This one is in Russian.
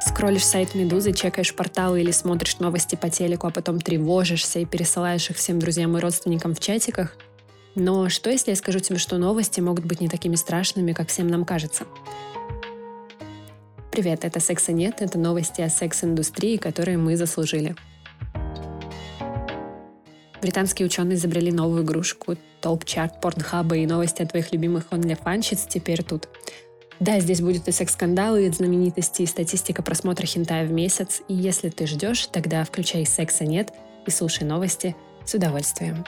Скроллишь сайт «Медузы», чекаешь порталы или смотришь новости по телеку, а потом тревожишься и пересылаешь их всем друзьям и родственникам в чатиках. Но что, если я скажу тебе, что новости могут быть не такими страшными, как всем нам кажется? Привет, это «Секса нет», это новости о секс-индустрии, которые мы заслужили. Британские ученые изобрели новую игрушку. Топ-чарт порнхаба и новости о твоих любимых OnlyFanщиц теперь тут. Да, здесь будет и секс-скандалы, и знаменитости, и статистика просмотра хентая в месяц. И если ты ждешь, тогда включай «Секса нет» и слушай новости с удовольствием.